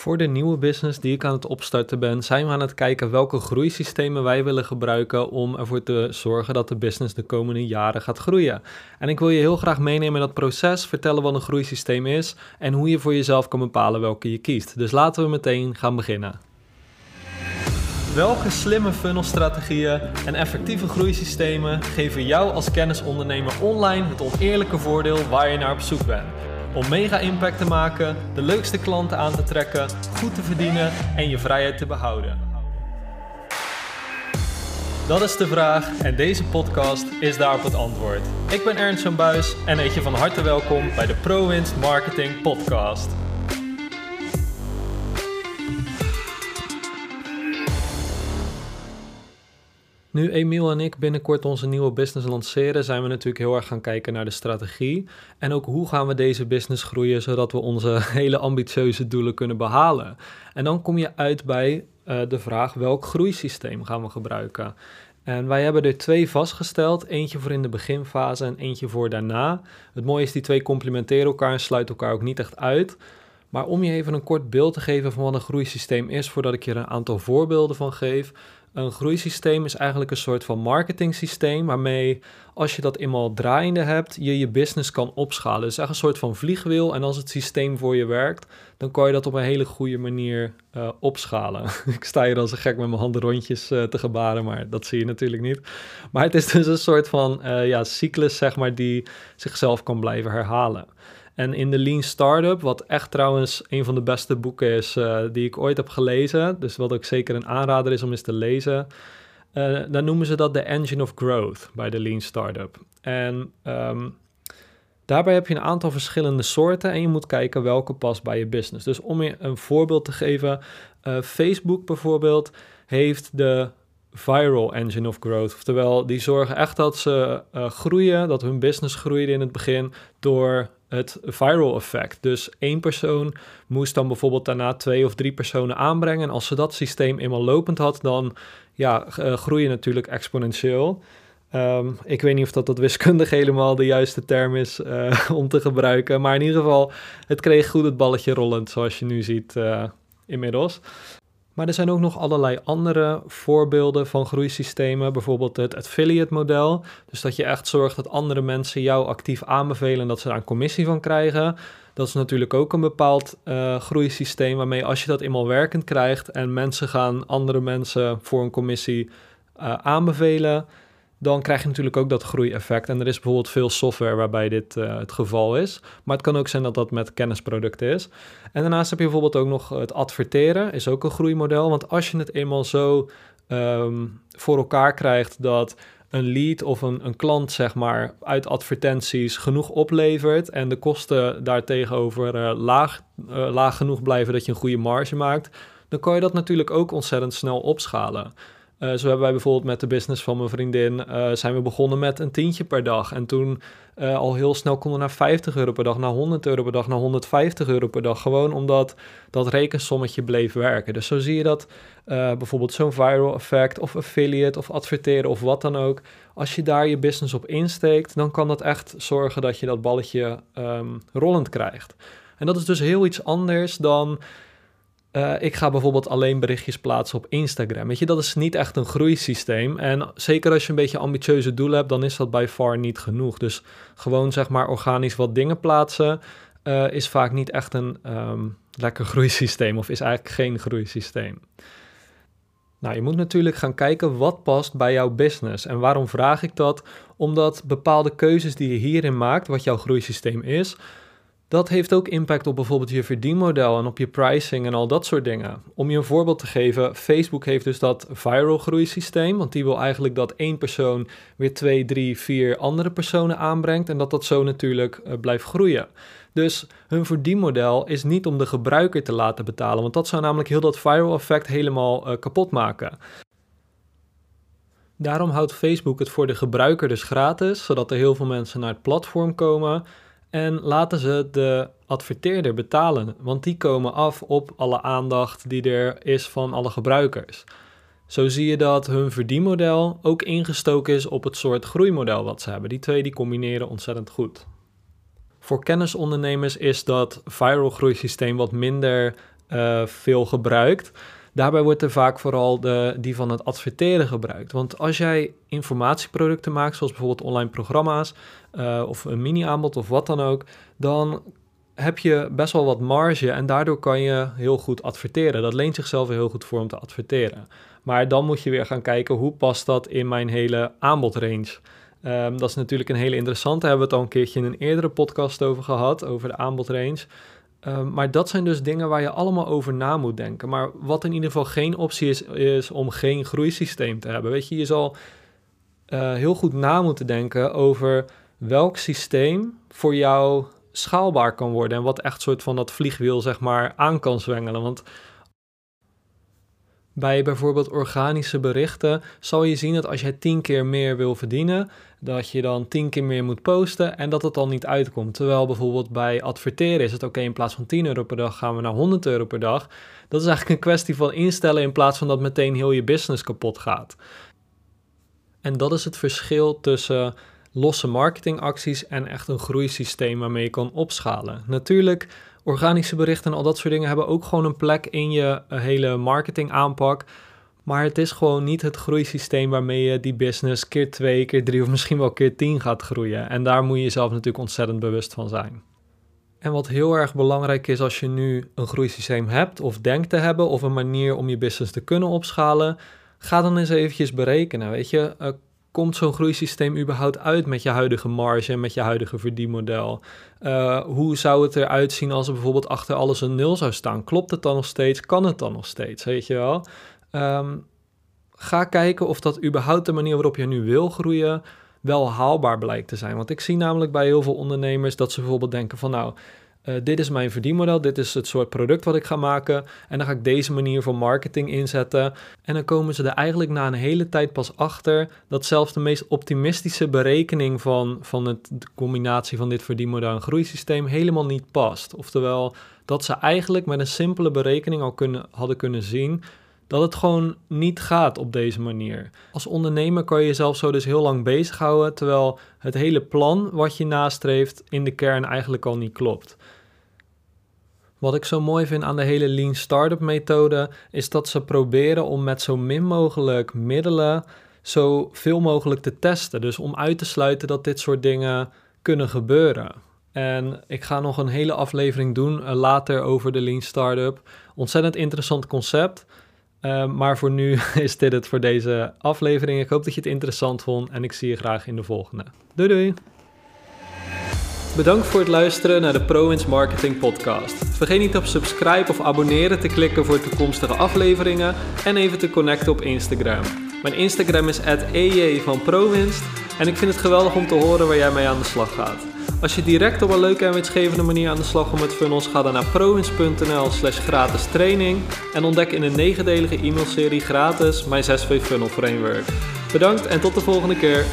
Voor de nieuwe business die ik aan het opstarten ben, zijn we aan het kijken welke groeisystemen wij willen gebruiken om ervoor te zorgen dat de business de komende jaren gaat groeien. En ik wil je heel graag meenemen in dat proces, vertellen wat een groeisysteem is en hoe je voor jezelf kan bepalen welke je kiest. Dus laten we meteen gaan beginnen. Welke slimme funnelstrategieën en effectieve groeisystemen geven jou als kennisondernemer online het oneerlijke voordeel waar je naar op zoek bent? Om mega impact te maken, de leukste klanten aan te trekken, goed te verdienen en je vrijheid te behouden? Dat is de vraag en deze podcast is daarop het antwoord. Ik ben Ernst van Buis en heet je van harte welkom bij de ProWinst Marketing Podcast. Nu Emiel en ik binnenkort onze nieuwe business lanceren, zijn we natuurlijk heel erg gaan kijken naar de strategie. En ook hoe gaan we deze business groeien, zodat we onze hele ambitieuze doelen kunnen behalen. En dan kom je uit bij uh, de vraag welk groeisysteem gaan we gebruiken. En wij hebben er twee vastgesteld, eentje voor in de beginfase en eentje voor daarna. Het mooie is, die twee complementeren elkaar en sluiten elkaar ook niet echt uit. Maar om je even een kort beeld te geven van wat een groeisysteem is, voordat ik je er een aantal voorbeelden van geef, een groeisysteem is eigenlijk een soort van marketing systeem waarmee als je dat eenmaal draaiende hebt, je je business kan opschalen. Het is echt een soort van vliegwiel en als het systeem voor je werkt, dan kan je dat op een hele goede manier uh, opschalen. ik sta hier als een gek met mijn handen rondjes uh, te gebaren, maar dat zie je natuurlijk niet. Maar het is dus een soort van uh, ja, cyclus, zeg maar, die zichzelf kan blijven herhalen. En in de Lean Startup, wat echt trouwens een van de beste boeken is uh, die ik ooit heb gelezen, dus wat ook zeker een aanrader is om eens te lezen, uh, dan noemen ze dat de engine of growth bij de Lean Startup. En um, daarbij heb je een aantal verschillende soorten en je moet kijken welke past bij je business. Dus om je een voorbeeld te geven, uh, Facebook bijvoorbeeld heeft de viral engine of growth. Oftewel, die zorgen echt dat ze uh, groeien, dat hun business groeide in het begin door het viral effect. Dus één persoon moest dan bijvoorbeeld daarna twee of drie personen aanbrengen. En als ze dat systeem eenmaal lopend had, dan ja, uh, groei je natuurlijk exponentieel. Um, ik weet niet of dat, dat wiskundig helemaal de juiste term is uh, om te gebruiken. Maar in ieder geval, het kreeg goed het balletje rollend, zoals je nu ziet inmiddels. Maar er zijn ook nog allerlei andere voorbeelden van groeisystemen. Bijvoorbeeld het affiliate model. Dus dat je echt zorgt dat andere mensen jou actief aanbevelen en dat ze daar een commissie van krijgen. Dat is natuurlijk ook een bepaald uh, groeisysteem waarmee als je dat eenmaal werkend krijgt en mensen gaan andere mensen voor een commissie uh, aanbevelen, dan krijg je natuurlijk ook dat groeieffect. En er is bijvoorbeeld veel software waarbij dit uh, het geval is. Maar het kan ook zijn dat dat met kennisproducten is. En daarnaast heb je bijvoorbeeld ook nog het adverteren, is ook een groeimodel. Want als je het eenmaal zo um, voor elkaar krijgt dat een lead of een, een klant, zeg maar, uit advertenties genoeg oplevert en de kosten daartegenover uh, laag, uh, laag genoeg blijven dat je een goede marge maakt, dan kan je dat natuurlijk ook ontzettend snel opschalen. Uh, zo hebben wij bijvoorbeeld met de business van mijn vriendin uh, zijn we begonnen met een tientje per dag. En toen uh, al heel snel konden naar 50 euro per dag, naar 100 euro per dag, naar 150 euro per dag. Gewoon omdat dat rekensommetje bleef werken. Dus zo zie je dat bijvoorbeeld zo'n viral effect of affiliate of adverteren of wat dan ook. Als je daar je business op insteekt, dan kan dat echt zorgen dat je dat balletje um, rollend krijgt. En dat is dus heel iets anders dan uh, ik ga bijvoorbeeld alleen berichtjes plaatsen op Instagram. Weet je, dat is niet echt een groeisysteem. En zeker als je een beetje ambitieuze doelen hebt, dan is dat bij far niet genoeg. Dus gewoon zeg maar organisch wat dingen plaatsen uh, is vaak niet echt een um, lekker groeisysteem of is eigenlijk geen groeisysteem. Nou, je moet natuurlijk gaan kijken wat past bij jouw business. En waarom vraag ik dat? Omdat bepaalde keuzes die je hierin maakt, wat jouw groeisysteem is, dat heeft ook impact op bijvoorbeeld je verdienmodel en op je pricing en al dat soort dingen. Om je een voorbeeld te geven, Facebook heeft dus dat viral groeisysteem, want die wil eigenlijk dat één persoon weer twee, drie, vier andere personen aanbrengt en dat dat zo natuurlijk uh, blijft groeien. Dus hun verdienmodel is niet om de gebruiker te laten betalen, want dat zou namelijk heel dat viral effect helemaal uh, kapot maken. Daarom houdt Facebook het voor de gebruiker dus gratis, zodat er heel veel mensen naar het platform komen. En laten ze de adverteerder betalen, want die komen af op alle aandacht die er is van alle gebruikers. Zo zie je dat hun verdienmodel ook ingestoken is op het soort groeimodel wat ze hebben. Die twee die combineren ontzettend goed. Voor kennisondernemers is dat viral groeisysteem wat minder eh, veel gebruikt. Daarbij wordt er vaak vooral de, die van het adverteren gebruikt. Want als jij informatieproducten maakt, zoals bijvoorbeeld online programma's uh, of een mini-aanbod of wat dan ook, dan heb je best wel wat marge en daardoor kan je heel goed adverteren. Dat leent zichzelf heel goed voor om te adverteren. Maar dan moet je weer gaan kijken hoe past dat in mijn hele aanbodrange. Um, dat is natuurlijk een hele interessante. Daar hebben we het al een keertje in een eerdere podcast over gehad, over de aanbodrange. Um, maar dat zijn dus dingen waar je allemaal over na moet denken. Maar wat in ieder geval geen optie is, is om geen groeisysteem te hebben. Weet je, je zal uh, heel goed na moeten denken over welk systeem voor jou schaalbaar kan worden en wat echt soort van dat vliegwiel zeg maar aan kan zwengelen. Want bij bijvoorbeeld organische berichten zal je zien dat als jij tien keer meer wil verdienen, dat je dan tien keer meer moet posten en dat het dan niet uitkomt. Terwijl bijvoorbeeld bij adverteren is het oké, in plaats van 10 euro per dag gaan we naar 100 euro per dag. Dat is eigenlijk een kwestie van instellen in plaats van dat meteen heel je business kapot gaat. En dat is het verschil tussen losse marketingacties en echt een groeisysteem waarmee je kan opschalen. Natuurlijk, organische berichten en al dat soort dingen hebben ook gewoon een plek in je eh, hele marketingaanpak. Maar het is gewoon niet het groeisysteem waarmee je die business keer twee, keer drie of misschien wel keer tien gaat groeien. En daar moet je jezelf natuurlijk ontzettend bewust van zijn. En wat heel erg belangrijk is als je nu een groeisysteem hebt of denkt te hebben of een manier om je business te kunnen opschalen, ga dan eens eventjes berekenen. Weet je, uh, komt zo'n groeisysteem überhaupt uit met je huidige marge en met je huidige verdienmodel? Uh, hoe zou het eruit zien als er bijvoorbeeld achter alles een nul zou staan? Klopt het dan nog steeds? Kan het dan nog steeds? Weet je wel? Um, ga kijken of dat überhaupt de manier waarop je nu wil groeien wel haalbaar blijkt te zijn. Want ik zie namelijk bij heel veel ondernemers dat ze bijvoorbeeld denken van nou, uh, dit is mijn verdienmodel, dit is het soort product wat ik ga maken en dan ga ik deze manier van marketing inzetten. En dan komen ze er eigenlijk na een hele tijd pas achter dat zelfs de meest optimistische berekening van, van het, de combinatie van dit verdienmodel en groeisysteem helemaal niet past. Oftewel dat ze eigenlijk met een simpele berekening al kunnen, hadden kunnen zien dat het gewoon niet gaat op deze manier. Als ondernemer kan je jezelf zo dus heel lang bezighouden, terwijl het hele plan wat je nastreeft in de kern eigenlijk al niet klopt. Wat ik zo mooi vind aan de hele Lean Startup methode is dat ze proberen om met zo min mogelijk middelen zo veel mogelijk te testen. Dus om uit te sluiten dat dit soort dingen kunnen gebeuren. En ik ga nog een hele aflevering doen uh, later over de Lean Startup. Ontzettend interessant concept. Uh, maar voor nu is dit het voor deze aflevering. Ik hoop dat je het interessant vond en ik zie je graag in de volgende. Doei doei! Bedankt voor het luisteren naar de ProWins Marketing Podcast. Vergeet niet op subscribe of abonneren te klikken voor toekomstige afleveringen en even te connecten op Instagram. Mijn Instagram is @ej van en ik vind het geweldig om te horen waar jij mee aan de slag gaat. Als je direct op een leuke en winstgevende manier aan de slag komt met funnels, ga dan naar prowins.nl slash gratis training en ontdek in een negendelige e-mailserie gratis mijn 6V Funnel Framework. Bedankt en tot de volgende keer.